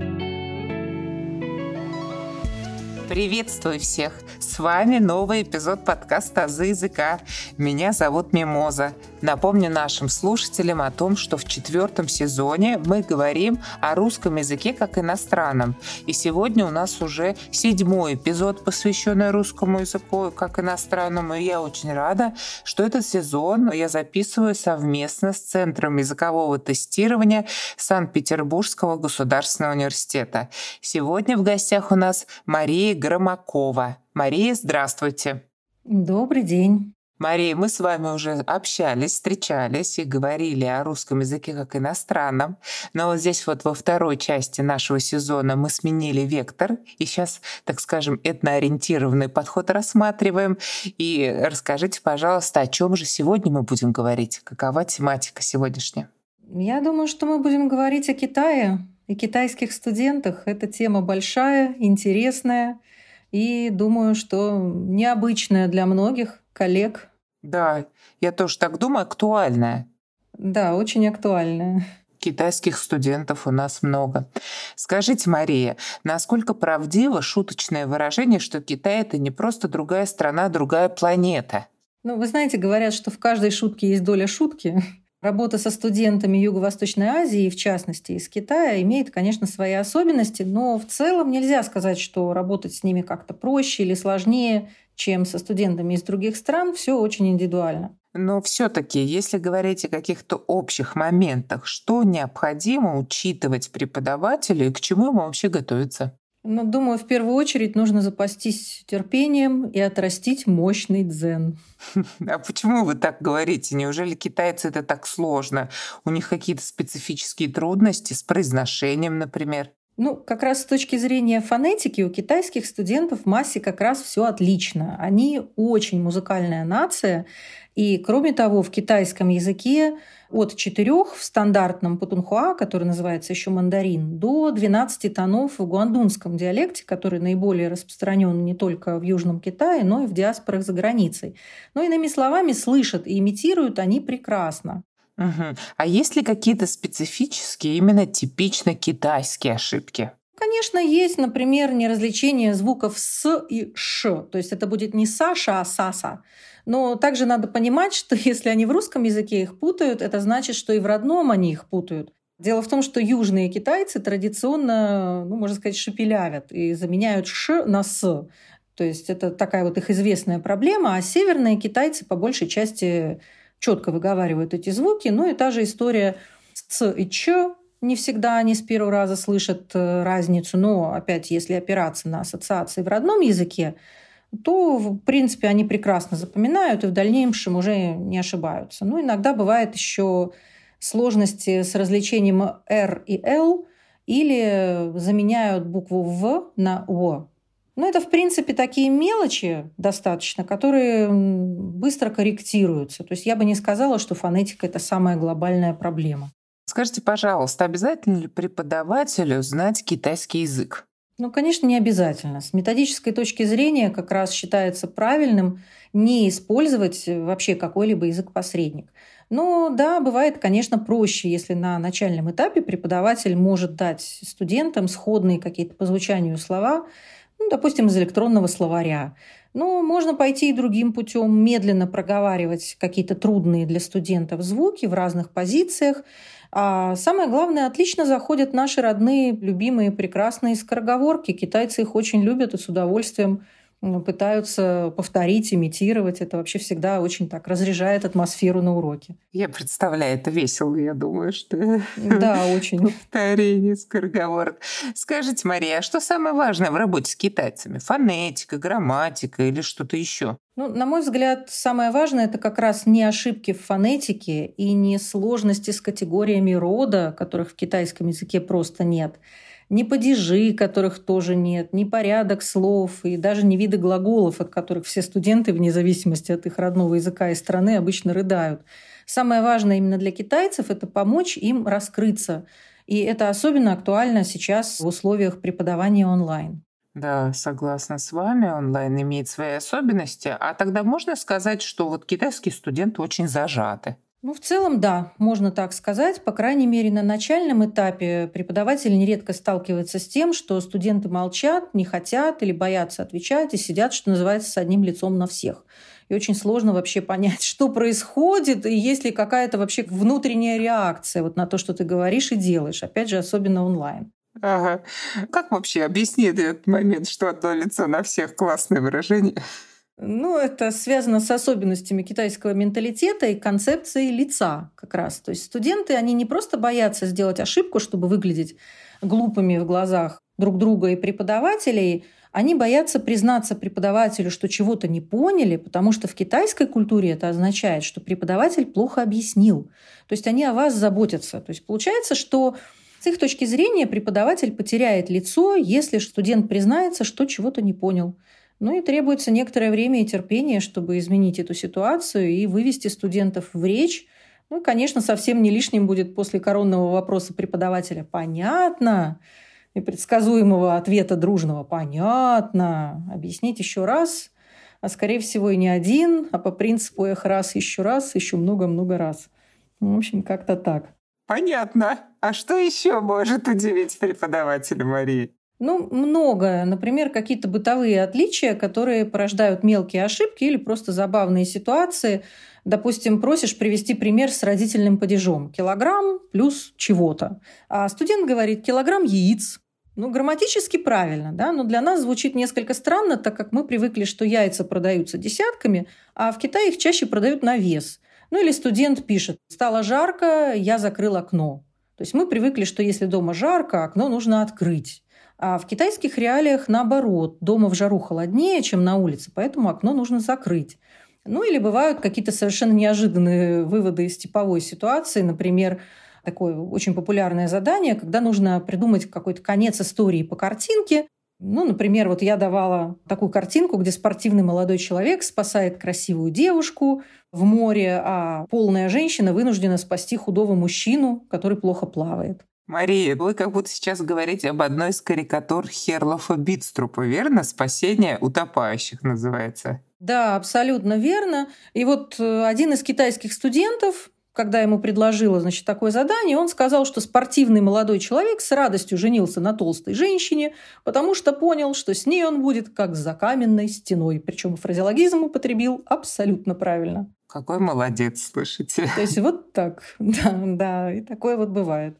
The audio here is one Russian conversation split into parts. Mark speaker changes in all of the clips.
Speaker 1: thank you Приветствую всех! С вами новый эпизод подкаста «Азы языка». Меня зовут Мимоза. Напомню нашим слушателям о том, что в четвертом сезоне мы говорим о русском языке как иностранном. И сегодня у нас уже седьмой эпизод, посвященный русскому языку как иностранному. И я очень рада, что этот сезон я записываю совместно с Центром языкового тестирования Санкт-Петербургского государственного университета. Сегодня в гостях у нас Мария Громакова. Мария, здравствуйте.
Speaker 2: Добрый день.
Speaker 1: Мария, мы с вами уже общались, встречались и говорили о русском языке как иностранном. Но вот здесь вот во второй части нашего сезона мы сменили вектор. И сейчас, так скажем, этноориентированный подход рассматриваем. И расскажите, пожалуйста, о чем же сегодня мы будем говорить? Какова тематика сегодняшняя?
Speaker 2: Я думаю, что мы будем говорить о Китае и китайских студентах. Эта тема большая, интересная и думаю, что необычная для многих коллег.
Speaker 1: Да, я тоже так думаю, актуальная.
Speaker 2: Да, очень актуальная.
Speaker 1: Китайских студентов у нас много. Скажите, Мария, насколько правдиво шуточное выражение, что Китай это не просто другая страна, другая планета?
Speaker 2: Ну, вы знаете, говорят, что в каждой шутке есть доля шутки. Работа со студентами Юго-Восточной Азии, в частности из Китая, имеет, конечно, свои особенности, но в целом нельзя сказать, что работать с ними как-то проще или сложнее, чем со студентами из других стран. Все очень индивидуально.
Speaker 1: Но все-таки, если говорить о каких-то общих моментах, что необходимо учитывать преподавателю и к чему ему вообще готовиться?
Speaker 2: Ну, думаю, в первую очередь нужно запастись терпением и отрастить мощный дзен.
Speaker 1: А почему вы так говорите? Неужели китайцы это так сложно? У них какие-то специфические трудности с произношением, например?
Speaker 2: Ну, как раз с точки зрения фонетики у китайских студентов в массе как раз все отлично. Они очень музыкальная нация, и кроме того, в китайском языке от четырех в стандартном путунхуа, который называется еще мандарин, до 12 тонов в гуандунском диалекте, который наиболее распространен не только в Южном Китае, но и в диаспорах за границей. Но иными словами, слышат и имитируют они прекрасно.
Speaker 1: Угу. А есть ли какие-то специфические, именно типично китайские ошибки?
Speaker 2: Конечно, есть, например, неразличение звуков «с» и «ш». То есть это будет не «саша», а «саса». Но также надо понимать, что если они в русском языке их путают, это значит, что и в родном они их путают. Дело в том, что южные китайцы традиционно, ну, можно сказать, шепелявят и заменяют «ш» на «с». То есть это такая вот их известная проблема, а северные китайцы по большей части четко выговаривают эти звуки. Ну и та же история с «ц» и «ч», не всегда они с первого раза слышат э, разницу, но опять, если опираться на ассоциации в родном языке, то, в принципе, они прекрасно запоминают и в дальнейшем уже не ошибаются. Ну, иногда бывает еще сложности с развлечением R и L или заменяют букву В на О. Но это, в принципе, такие мелочи достаточно, которые быстро корректируются. То есть я бы не сказала, что фонетика – это самая глобальная проблема.
Speaker 1: Скажите, пожалуйста, обязательно ли преподавателю знать китайский язык?
Speaker 2: Ну, конечно, не обязательно. С методической точки зрения как раз считается правильным не использовать вообще какой-либо язык-посредник. Но да, бывает, конечно, проще, если на начальном этапе преподаватель может дать студентам сходные какие-то по звучанию слова, ну, допустим, из электронного словаря. Но можно пойти и другим путем, медленно проговаривать какие-то трудные для студентов звуки в разных позициях, а самое главное, отлично заходят наши родные, любимые, прекрасные скороговорки. Китайцы их очень любят и с удовольствием пытаются повторить, имитировать. Это вообще всегда очень так разряжает атмосферу на уроке.
Speaker 1: Я представляю, это весело, я думаю, что...
Speaker 2: Да, очень.
Speaker 1: Повторение скороговорок. Скажите, Мария, а что самое важное в работе с китайцами? Фонетика, грамматика или что-то еще?
Speaker 2: Ну, на мой взгляд, самое важное это как раз не ошибки в фонетике и не сложности с категориями рода, которых в китайском языке просто нет ни падежи, которых тоже нет, ни порядок слов и даже не виды глаголов, от которых все студенты, вне зависимости от их родного языка и страны, обычно рыдают. Самое важное именно для китайцев – это помочь им раскрыться. И это особенно актуально сейчас в условиях преподавания онлайн.
Speaker 1: Да, согласна с вами, онлайн имеет свои особенности. А тогда можно сказать, что вот китайские студенты очень зажаты?
Speaker 2: Ну, в целом, да, можно так сказать. По крайней мере, на начальном этапе преподаватель нередко сталкивается с тем, что студенты молчат, не хотят или боятся отвечать и сидят, что называется, с одним лицом на всех. И очень сложно вообще понять, что происходит, и есть ли какая-то вообще внутренняя реакция вот на то, что ты говоришь и делаешь. Опять же, особенно онлайн.
Speaker 1: Ага. Как вообще объяснить этот момент, что одно лицо на всех классное выражение?
Speaker 2: Ну, это связано с особенностями китайского менталитета и концепцией лица как раз. То есть студенты, они не просто боятся сделать ошибку, чтобы выглядеть глупыми в глазах друг друга и преподавателей, они боятся признаться преподавателю, что чего-то не поняли, потому что в китайской культуре это означает, что преподаватель плохо объяснил. То есть они о вас заботятся. То есть получается, что с их точки зрения преподаватель потеряет лицо, если студент признается, что чего-то не понял. Ну и требуется некоторое время и терпение, чтобы изменить эту ситуацию и вывести студентов в речь. Ну конечно, совсем не лишним будет после коронного вопроса преподавателя «понятно» и предсказуемого ответа дружного «понятно». Объяснить еще раз, а скорее всего и не один, а по принципу «эх раз, еще раз, еще много-много раз». В общем, как-то так.
Speaker 1: Понятно. А что еще может удивить преподавателя Марии?
Speaker 2: Ну, многое. Например, какие-то бытовые отличия, которые порождают мелкие ошибки или просто забавные ситуации. Допустим, просишь привести пример с родительным падежом. Килограмм плюс чего-то. А студент говорит килограмм яиц. Ну, грамматически правильно, да, но для нас звучит несколько странно, так как мы привыкли, что яйца продаются десятками, а в Китае их чаще продают на вес. Ну или студент пишет «стало жарко, я закрыл окно». То есть мы привыкли, что если дома жарко, окно нужно открыть. А в китайских реалиях наоборот. Дома в жару холоднее, чем на улице, поэтому окно нужно закрыть. Ну или бывают какие-то совершенно неожиданные выводы из типовой ситуации. Например, такое очень популярное задание, когда нужно придумать какой-то конец истории по картинке. Ну, например, вот я давала такую картинку, где спортивный молодой человек спасает красивую девушку в море, а полная женщина вынуждена спасти худого мужчину, который плохо плавает.
Speaker 1: Мария, вы как будто сейчас говорите об одной из карикатур Херлофа Битструпа, верно? «Спасение утопающих» называется.
Speaker 2: Да, абсолютно верно. И вот э, один из китайских студентов, когда ему предложила значит, такое задание, он сказал, что спортивный молодой человек с радостью женился на толстой женщине, потому что понял, что с ней он будет как за каменной стеной. Причем фразеологизм употребил абсолютно правильно.
Speaker 1: Какой молодец, слышите.
Speaker 2: То есть вот так, да, да, и такое вот бывает.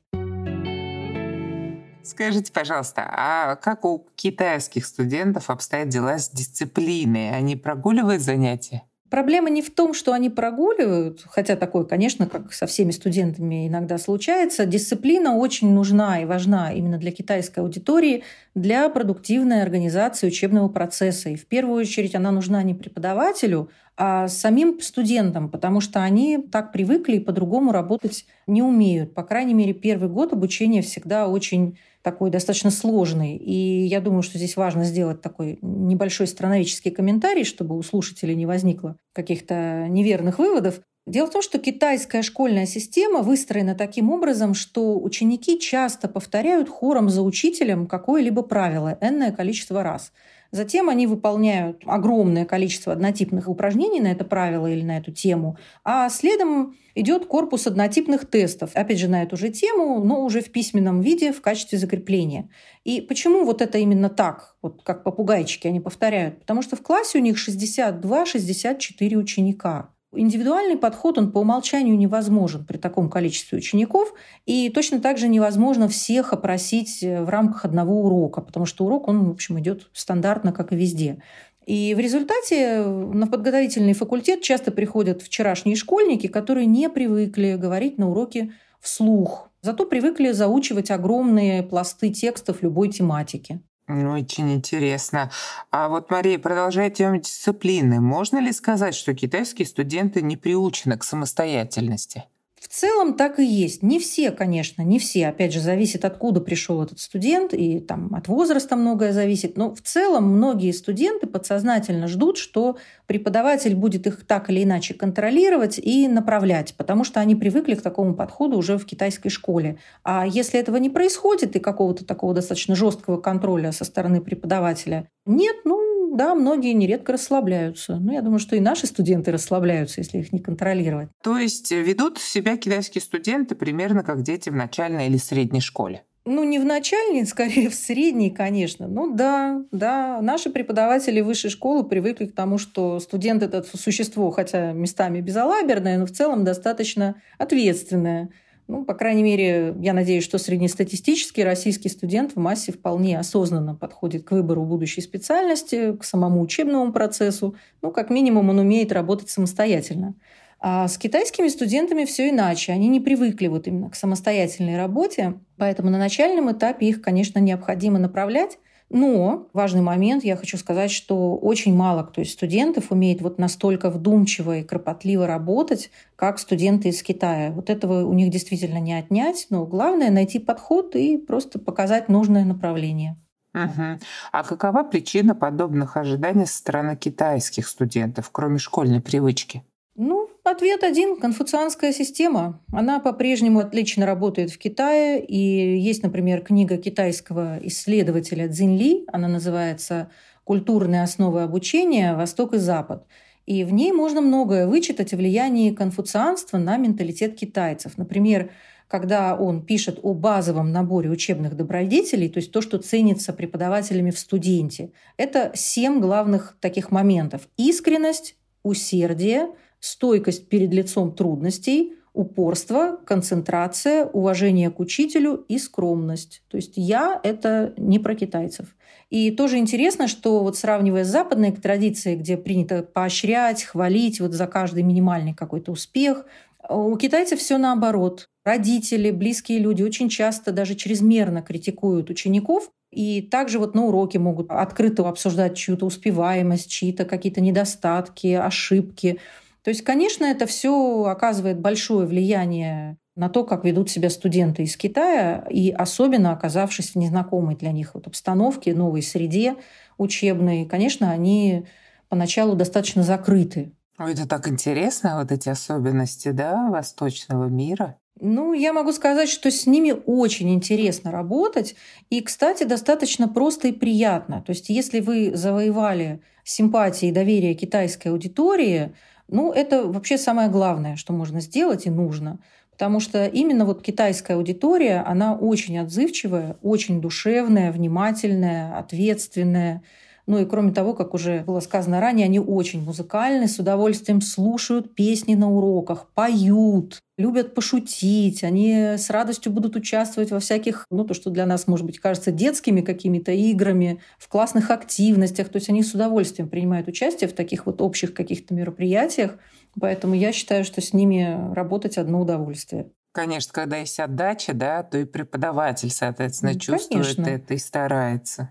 Speaker 1: Скажите, пожалуйста, а как у китайских студентов обстоят дела с дисциплиной? Они прогуливают занятия?
Speaker 2: Проблема не в том, что они прогуливают, хотя такое, конечно, как со всеми студентами иногда случается. Дисциплина очень нужна и важна именно для китайской аудитории, для продуктивной организации учебного процесса. И в первую очередь она нужна не преподавателю, а самим студентам, потому что они так привыкли и по-другому работать не умеют. По крайней мере, первый год обучения всегда очень такой достаточно сложный. И я думаю, что здесь важно сделать такой небольшой страновический комментарий, чтобы у слушателей не возникло каких-то неверных выводов. Дело в том, что китайская школьная система выстроена таким образом, что ученики часто повторяют хором за учителем какое-либо правило энное количество раз – Затем они выполняют огромное количество однотипных упражнений на это правило или на эту тему, а следом идет корпус однотипных тестов, опять же, на эту же тему, но уже в письменном виде в качестве закрепления. И почему вот это именно так, вот как попугайчики они повторяют? Потому что в классе у них 62-64 ученика. Индивидуальный подход, он по умолчанию невозможен при таком количестве учеников, и точно так же невозможно всех опросить э, в рамках одного урока, потому что урок, он, в общем, идет стандартно, как и везде. И в результате э, на подготовительный факультет часто приходят вчерашние школьники, которые не привыкли говорить на уроке вслух, зато привыкли заучивать огромные пласты текстов любой тематики.
Speaker 1: Очень интересно. А вот, Мария, продолжая тему дисциплины, можно ли сказать, что китайские студенты не приучены к самостоятельности?
Speaker 2: В целом так и есть. Не все, конечно, не все. Опять же, зависит, откуда пришел этот студент, и там от возраста многое зависит. Но в целом многие студенты подсознательно ждут, что преподаватель будет их так или иначе контролировать и направлять, потому что они привыкли к такому подходу уже в китайской школе. А если этого не происходит и какого-то такого достаточно жесткого контроля со стороны преподавателя нет, ну, да, многие нередко расслабляются. Ну, я думаю, что и наши студенты расслабляются, если их не контролировать.
Speaker 1: То есть ведут себя китайские студенты примерно как дети в начальной или средней школе?
Speaker 2: Ну, не в начальной, скорее в средней, конечно. Ну да, да. Наши преподаватели высшей школы привыкли к тому, что студент – это существо, хотя местами безалаберное, но в целом достаточно ответственное. Ну, по крайней мере, я надеюсь, что среднестатистический российский студент в массе вполне осознанно подходит к выбору будущей специальности, к самому учебному процессу. Ну, как минимум, он умеет работать самостоятельно. А с китайскими студентами все иначе. Они не привыкли вот именно к самостоятельной работе, поэтому на начальном этапе их, конечно, необходимо направлять. Но важный момент, я хочу сказать, что очень мало кто из студентов умеет вот настолько вдумчиво и кропотливо работать, как студенты из Китая. Вот этого у них действительно не отнять, но главное найти подход и просто показать нужное направление.
Speaker 1: Угу. А какова причина подобных ожиданий со стороны китайских студентов, кроме школьной привычки?
Speaker 2: Ответ один – конфуцианская система. Она по-прежнему отлично работает в Китае. И есть, например, книга китайского исследователя Цзиньли. Она называется «Культурные основы обучения. Восток и Запад». И в ней можно многое вычитать о влиянии конфуцианства на менталитет китайцев. Например, когда он пишет о базовом наборе учебных добродетелей, то есть то, что ценится преподавателями в студенте, это семь главных таких моментов. Искренность, усердие, стойкость перед лицом трудностей, упорство, концентрация, уважение к учителю и скромность. То есть я – это не про китайцев. И тоже интересно, что вот сравнивая с западной традицией, где принято поощрять, хвалить вот за каждый минимальный какой-то успех, у китайцев все наоборот. Родители, близкие люди очень часто даже чрезмерно критикуют учеников, и также вот на уроке могут открыто обсуждать чью-то успеваемость, чьи-то какие-то недостатки, ошибки. То есть, конечно, это все оказывает большое влияние на то, как ведут себя студенты из Китая, и особенно оказавшись в незнакомой для них вот обстановке, новой среде учебной, конечно, они поначалу достаточно закрыты.
Speaker 1: Это так интересно, вот эти особенности да, восточного мира.
Speaker 2: Ну, я могу сказать, что с ними очень интересно работать. И, кстати, достаточно просто и приятно. То есть, если вы завоевали симпатии и доверие китайской аудитории, ну, это вообще самое главное, что можно сделать и нужно. Потому что именно вот китайская аудитория, она очень отзывчивая, очень душевная, внимательная, ответственная. Ну и кроме того, как уже было сказано ранее, они очень музыкальны, с удовольствием слушают песни на уроках, поют, любят пошутить, они с радостью будут участвовать во всяких, ну то, что для нас, может быть, кажется детскими какими-то играми, в классных активностях. То есть они с удовольствием принимают участие в таких вот общих каких-то мероприятиях. Поэтому я считаю, что с ними работать одно удовольствие.
Speaker 1: Конечно, когда есть отдача, да, то и преподаватель, соответственно, ну, чувствует конечно. это и старается.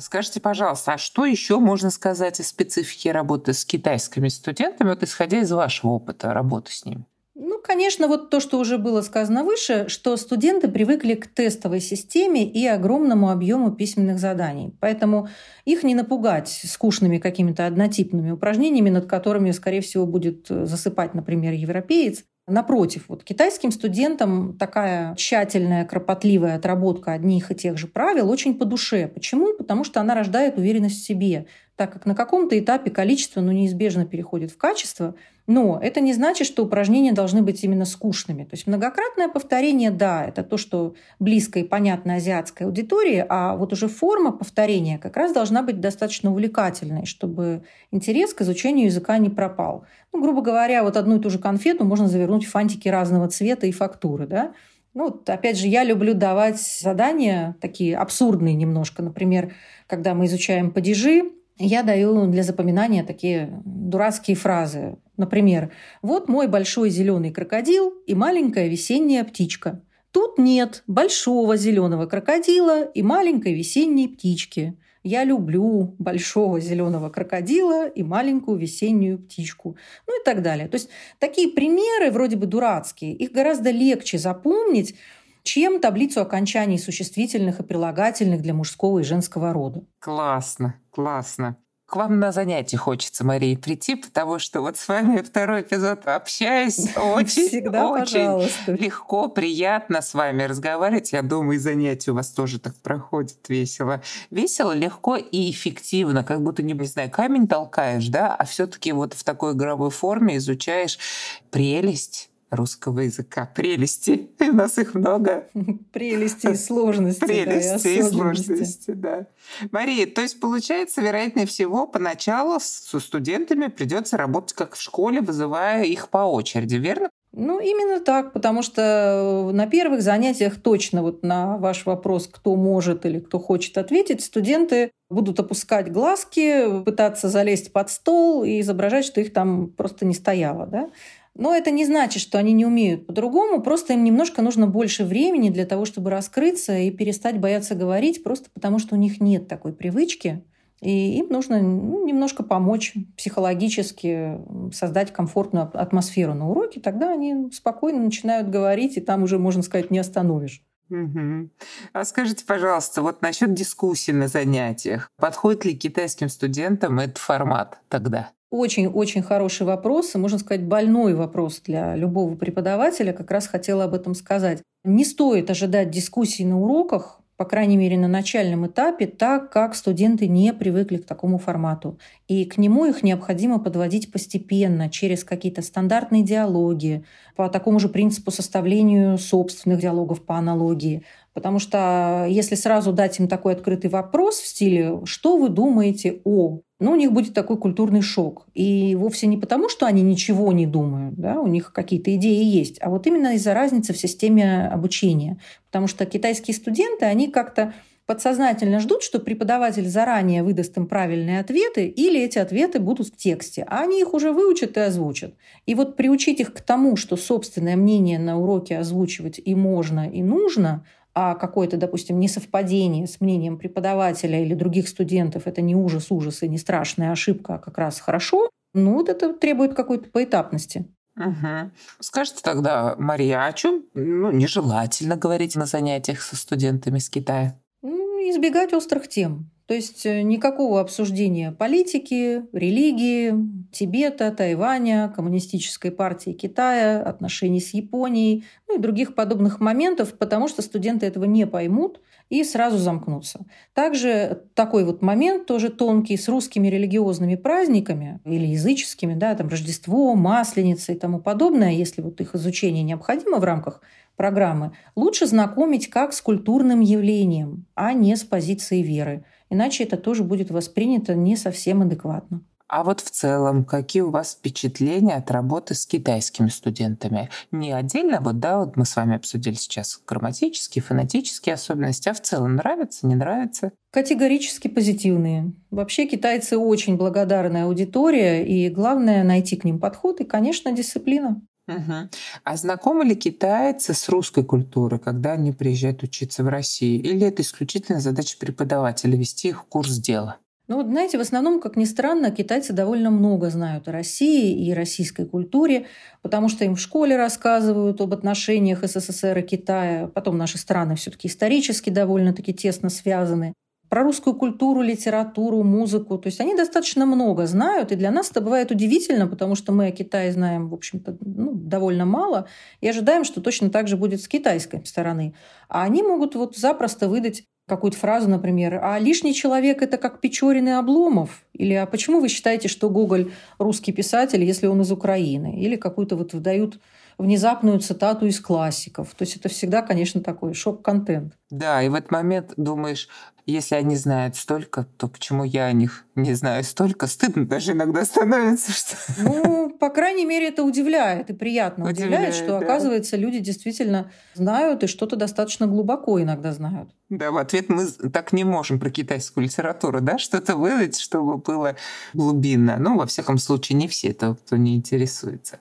Speaker 1: Скажите, пожалуйста, а что еще можно сказать о специфике работы с китайскими студентами, вот исходя из вашего опыта работы с ними?
Speaker 2: Ну, конечно, вот то, что уже было сказано выше, что студенты привыкли к тестовой системе и огромному объему письменных заданий. Поэтому их не напугать скучными какими-то однотипными упражнениями, над которыми, скорее всего, будет засыпать, например, европеец. Напротив, вот китайским студентам такая тщательная, кропотливая отработка одних и тех же правил очень по душе. Почему? Потому что она рождает уверенность в себе, так как на каком-то этапе количество ну, неизбежно переходит в качество – но это не значит, что упражнения должны быть именно скучными. То есть многократное повторение, да, это то, что близко и понятно азиатской аудитории, а вот уже форма повторения как раз должна быть достаточно увлекательной, чтобы интерес к изучению языка не пропал. Ну, грубо говоря, вот одну и ту же конфету можно завернуть в фантики разного цвета и фактуры, да, ну, опять же, я люблю давать задания такие абсурдные немножко. Например, когда мы изучаем падежи, я даю для запоминания такие дурацкие фразы. Например, вот мой большой зеленый крокодил и маленькая весенняя птичка. Тут нет большого зеленого крокодила и маленькой весенней птички. Я люблю большого зеленого крокодила и маленькую весеннюю птичку. Ну и так далее. То есть такие примеры вроде бы дурацкие, их гораздо легче запомнить, чем таблицу окончаний существительных и прилагательных для мужского и женского рода.
Speaker 1: Классно, классно к вам на занятие хочется, Мария, прийти, потому что вот с вами второй эпизод общаюсь очень, Всегда, очень пожалуйста. легко, приятно с вами разговаривать. Я думаю, и занятия у вас тоже так проходят весело. Весело, легко и эффективно, как будто, не, не знаю, камень толкаешь, да, а все таки вот в такой игровой форме изучаешь прелесть русского языка. Прелести. У нас их много.
Speaker 2: Прелести и сложности.
Speaker 1: Прелести да, и, и сложности, да. Мария, то есть получается, вероятнее всего, поначалу с студентами придется работать как в школе, вызывая их по очереди, верно?
Speaker 2: Ну, именно так, потому что на первых занятиях точно вот на ваш вопрос, кто может или кто хочет ответить, студенты будут опускать глазки, пытаться залезть под стол и изображать, что их там просто не стояло. Да? Но это не значит, что они не умеют по-другому, просто им немножко нужно больше времени для того, чтобы раскрыться и перестать бояться говорить, просто потому что у них нет такой привычки. И им нужно ну, немножко помочь психологически создать комфортную атмосферу на уроке, тогда они спокойно начинают говорить, и там уже, можно сказать, не остановишь.
Speaker 1: Угу. А скажите, пожалуйста, вот насчет дискуссий на занятиях. Подходит ли китайским студентам этот формат тогда?
Speaker 2: Очень-очень хороший вопрос, и, можно сказать, больной вопрос для любого преподавателя. Как раз хотела об этом сказать. Не стоит ожидать дискуссий на уроках, по крайней мере, на начальном этапе, так как студенты не привыкли к такому формату. И к нему их необходимо подводить постепенно, через какие-то стандартные диалоги, по такому же принципу составлению собственных диалогов по аналогии. Потому что если сразу дать им такой открытый вопрос в стиле «Что вы думаете о?», ну, у них будет такой культурный шок. И вовсе не потому, что они ничего не думают, да, у них какие-то идеи есть, а вот именно из-за разницы в системе обучения. Потому что китайские студенты, они как-то подсознательно ждут, что преподаватель заранее выдаст им правильные ответы, или эти ответы будут в тексте, а они их уже выучат и озвучат. И вот приучить их к тому, что собственное мнение на уроке озвучивать и можно, и нужно – а какое-то, допустим, несовпадение с мнением преподавателя или других студентов, это не ужас, ужас и не страшная ошибка, а как раз хорошо, ну вот это требует какой-то поэтапности.
Speaker 1: Угу. Скажите тогда, Мария, о чем ну, нежелательно говорить на занятиях со студентами с Китая?
Speaker 2: Избегать острых тем. То есть э, никакого обсуждения политики, религии, Тибета, Тайваня, коммунистической партии Китая, отношений с Японией, ну и других подобных моментов, потому что студенты этого не поймут и сразу замкнутся. Также такой вот момент тоже тонкий с русскими религиозными праздниками или языческими, да, там Рождество, Масленица и тому подобное, если вот их изучение необходимо в рамках программы, лучше знакомить как с культурным явлением, а не с позицией веры. Иначе это тоже будет воспринято не совсем адекватно.
Speaker 1: А вот в целом, какие у вас впечатления от работы с китайскими студентами? Не отдельно, вот да, вот мы с вами обсудили сейчас грамматические, фонетические особенности, а в целом нравится, не нравится?
Speaker 2: Категорически позитивные. Вообще китайцы очень благодарная аудитория, и главное найти к ним подход и, конечно, дисциплина.
Speaker 1: Угу. А знакомы ли китайцы с русской культурой, когда они приезжают учиться в Россию? Или это исключительно задача преподавателя вести их в курс дела?
Speaker 2: Ну вот, знаете, в основном, как ни странно, китайцы довольно много знают о России и российской культуре, потому что им в школе рассказывают об отношениях СССР и Китая. Потом наши страны все таки исторически довольно-таки тесно связаны про русскую культуру, литературу, музыку. То есть они достаточно много знают, и для нас это бывает удивительно, потому что мы о Китае знаем, в общем-то, ну, довольно мало, и ожидаем, что точно так же будет с китайской стороны. А они могут вот запросто выдать какую-то фразу, например, «А лишний человек – это как Печорин и Обломов?» Или «А почему вы считаете, что Гоголь – русский писатель, если он из Украины?» Или какую-то вот выдают внезапную цитату из классиков. То есть это всегда, конечно, такой шок-контент.
Speaker 1: Да, и в этот момент думаешь, если они знают столько, то почему я о них не знаю столько? Стыдно даже иногда становится. Что...
Speaker 2: Ну, по крайней мере, это удивляет и приятно удивляет, удивляет что, да. оказывается, люди действительно знают и что-то достаточно глубоко иногда знают.
Speaker 1: Да, в ответ мы так не можем про китайскую литературу, да, что-то выдать, чтобы было глубинно. Ну, во всяком случае, не все, то, кто не интересуется.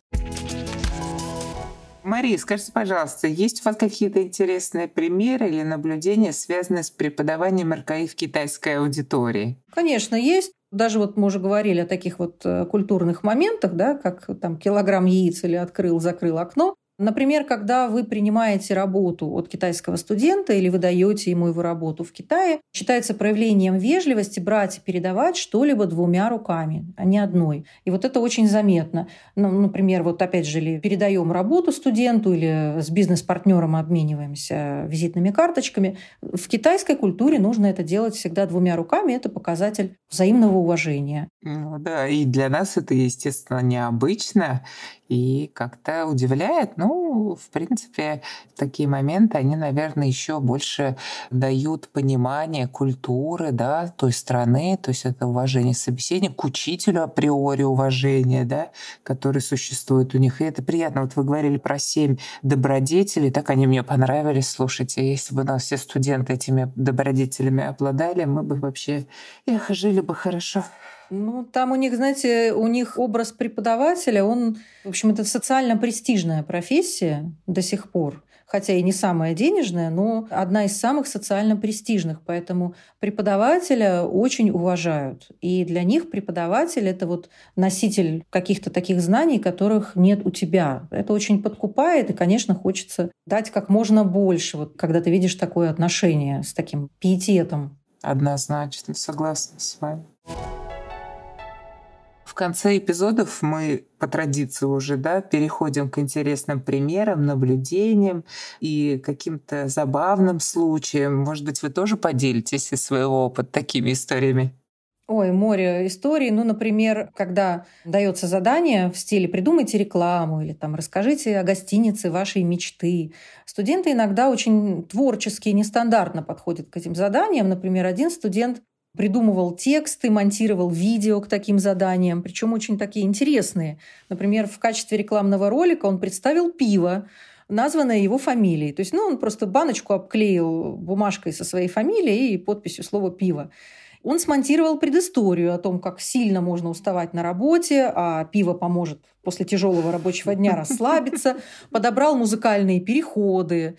Speaker 1: Мария, скажите, пожалуйста, есть у вас какие-то интересные примеры или наблюдения, связанные с преподаванием РКИ в китайской аудитории?
Speaker 2: Конечно, есть. Даже вот мы уже говорили о таких вот э, культурных моментах, да, как там килограмм яиц или открыл, закрыл окно. Например, когда вы принимаете работу от китайского студента или вы даете ему его работу в Китае, считается проявлением вежливости брать и передавать что-либо двумя руками, а не одной. И вот это очень заметно. Ну, например, вот опять же, или передаем работу студенту или с бизнес-партнером обмениваемся визитными карточками. В китайской культуре нужно это делать всегда двумя руками. Это показатель взаимного уважения.
Speaker 1: Ну да, и для нас это, естественно, необычно и как-то удивляет. Ну, в принципе, такие моменты, они, наверное, еще больше дают понимание культуры, да, той страны, то есть это уважение собеседника к учителю априори уважение, да, который существует у них. И это приятно. Вот вы говорили про семь добродетелей, так они мне понравились. Слушайте, если бы у нас все студенты этими добродетелями обладали, мы бы вообще, эх, жили бы хорошо.
Speaker 2: Ну, там у них, знаете, у них образ преподавателя, он, в общем, это социально престижная профессия до сих пор хотя и не самая денежная, но одна из самых социально престижных. Поэтому преподавателя очень уважают. И для них преподаватель — это вот носитель каких-то таких знаний, которых нет у тебя. Это очень подкупает, и, конечно, хочется дать как можно больше, вот, когда ты видишь такое отношение с таким пиететом.
Speaker 1: Однозначно, согласна с вами конце эпизодов мы по традиции уже да, переходим к интересным примерам, наблюдениям и каким-то забавным случаям. Может быть, вы тоже поделитесь из своего опыта такими историями?
Speaker 2: Ой, море историй. Ну, например, когда дается задание в стиле «придумайте рекламу» или там «расскажите о гостинице вашей мечты». Студенты иногда очень творчески и нестандартно подходят к этим заданиям. Например, один студент придумывал тексты, монтировал видео к таким заданиям, причем очень такие интересные. Например, в качестве рекламного ролика он представил пиво, названное его фамилией. То есть, ну, он просто баночку обклеил бумажкой со своей фамилией и подписью слова «пиво». Он смонтировал предысторию о том, как сильно можно уставать на работе, а пиво поможет после тяжелого рабочего дня расслабиться, подобрал музыкальные переходы,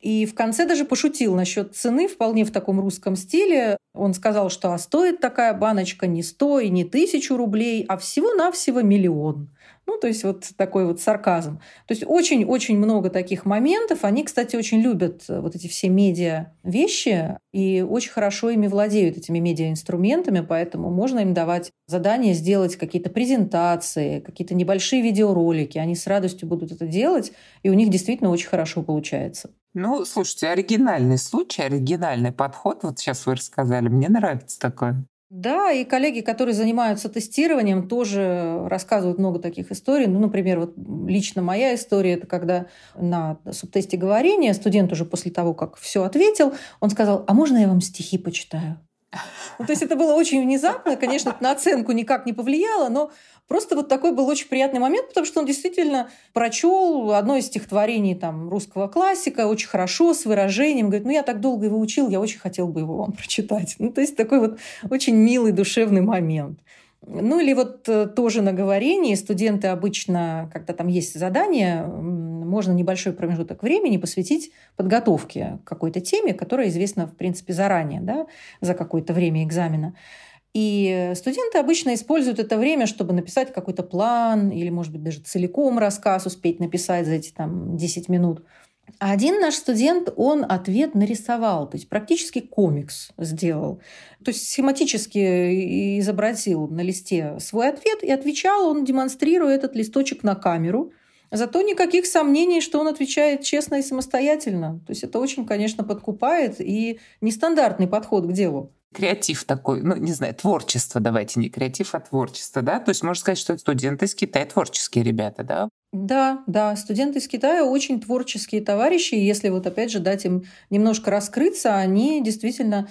Speaker 2: и в конце даже пошутил насчет цены, вполне в таком русском стиле. Он сказал, что а стоит такая баночка не сто и не тысячу рублей, а всего-навсего миллион. Ну, то есть вот такой вот сарказм. То есть очень-очень много таких моментов. Они, кстати, очень любят э, вот эти все медиа вещи и очень хорошо ими владеют, этими медиа-инструментами, поэтому можно им давать задание сделать какие-то презентации, какие-то небольшие видеоролики. Они с радостью будут это делать, и у них действительно очень хорошо получается.
Speaker 1: Ну, слушайте, оригинальный случай, оригинальный подход. Вот сейчас вы рассказали. Мне нравится такое.
Speaker 2: Да, и коллеги, которые занимаются тестированием, тоже рассказывают много таких историй. Ну, например, вот лично моя история, это когда на субтесте говорения студент уже после того, как все ответил, он сказал, а можно я вам стихи почитаю? Ну, то есть это было очень внезапно, конечно, на оценку никак не повлияло, но Просто вот такой был очень приятный момент, потому что он действительно прочел одно из стихотворений там, русского классика очень хорошо, с выражением. Говорит, ну я так долго его учил, я очень хотел бы его вам прочитать. Ну, то есть такой вот очень милый, душевный момент. Ну или вот э, тоже на говорении студенты обычно, когда там есть задание, можно небольшой промежуток времени посвятить подготовке какой-то теме, которая известна, в принципе, заранее, да, за какое-то время экзамена. И студенты обычно используют это время, чтобы написать какой-то план или, может быть, даже целиком рассказ успеть написать за эти там 10 минут. А один наш студент, он ответ нарисовал, то есть практически комикс сделал. То есть схематически изобразил на листе свой ответ и отвечал он, демонстрируя этот листочек на камеру. Зато никаких сомнений, что он отвечает честно и самостоятельно. То есть это очень, конечно, подкупает и нестандартный подход к делу
Speaker 1: креатив такой, ну, не знаю, творчество, давайте, не креатив, а творчество, да? То есть можно сказать, что студенты из Китая творческие ребята, да?
Speaker 2: Да, да, студенты из Китая очень творческие товарищи, и если вот опять же дать им немножко раскрыться, они действительно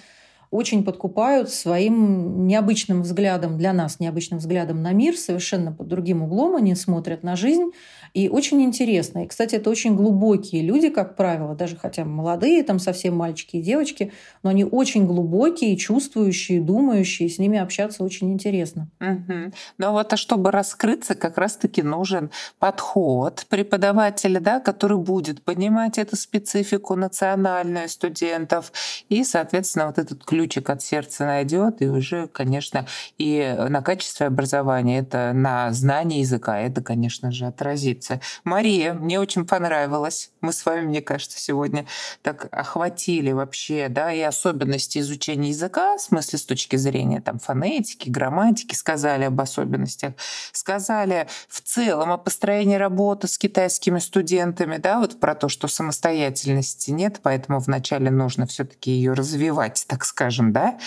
Speaker 2: очень подкупают своим необычным взглядом, для нас необычным взглядом на мир, совершенно под другим углом они смотрят на жизнь, и очень интересно. И, кстати, это очень глубокие люди, как правило, даже хотя молодые, там совсем мальчики и девочки, но они очень глубокие, чувствующие, думающие, с ними общаться очень интересно.
Speaker 1: Угу. Ну вот, а чтобы раскрыться, как раз-таки нужен подход преподавателя, да, который будет понимать эту специфику национальную студентов, и, соответственно, вот этот ключик от сердца найдет, и уже, конечно, и на качестве образования, это на знание языка, это, конечно же, отразится. Мария, мне очень понравилось. Мы с вами, мне кажется, сегодня так охватили вообще, да, и особенности изучения языка, в смысле с точки зрения там фонетики, грамматики, сказали об особенностях, сказали в целом о построении работы с китайскими студентами, да, вот про то, что самостоятельности нет, поэтому вначале нужно все-таки ее развивать, так скажем, да,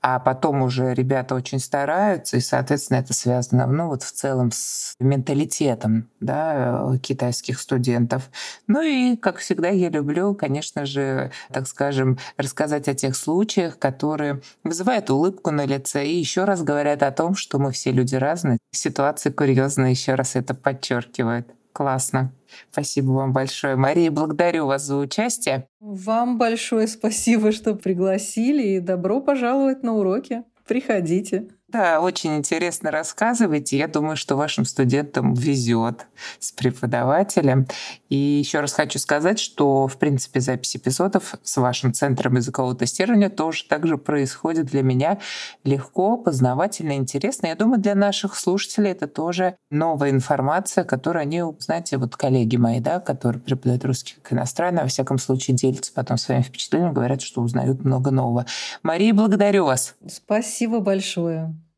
Speaker 1: а потом уже ребята очень стараются, и, соответственно, это связано, ну, вот в целом с менталитетом, да, китайских студентов. Ну и, как всегда, я люблю, конечно же, так скажем, рассказать о тех случаях, которые вызывают улыбку на лице и еще раз говорят о том, что мы все люди разные. Ситуации курьезные еще раз это подчеркивает. Классно. Спасибо вам большое. Мария, благодарю вас за участие.
Speaker 2: Вам большое спасибо, что пригласили, и добро пожаловать на уроки. Приходите.
Speaker 1: Да, очень интересно рассказываете. Я думаю, что вашим студентам везет с преподавателем. И еще раз хочу сказать, что, в принципе, запись эпизодов с вашим центром языкового тестирования тоже также происходит для меня легко, познавательно, интересно. Я думаю, для наших слушателей это тоже новая информация, которую они, знаете, вот коллеги мои, да, которые преподают русский как иностранный, во всяком случае делятся потом своими впечатлениями, говорят, что узнают много нового. Мария, благодарю вас.
Speaker 2: Спасибо большое.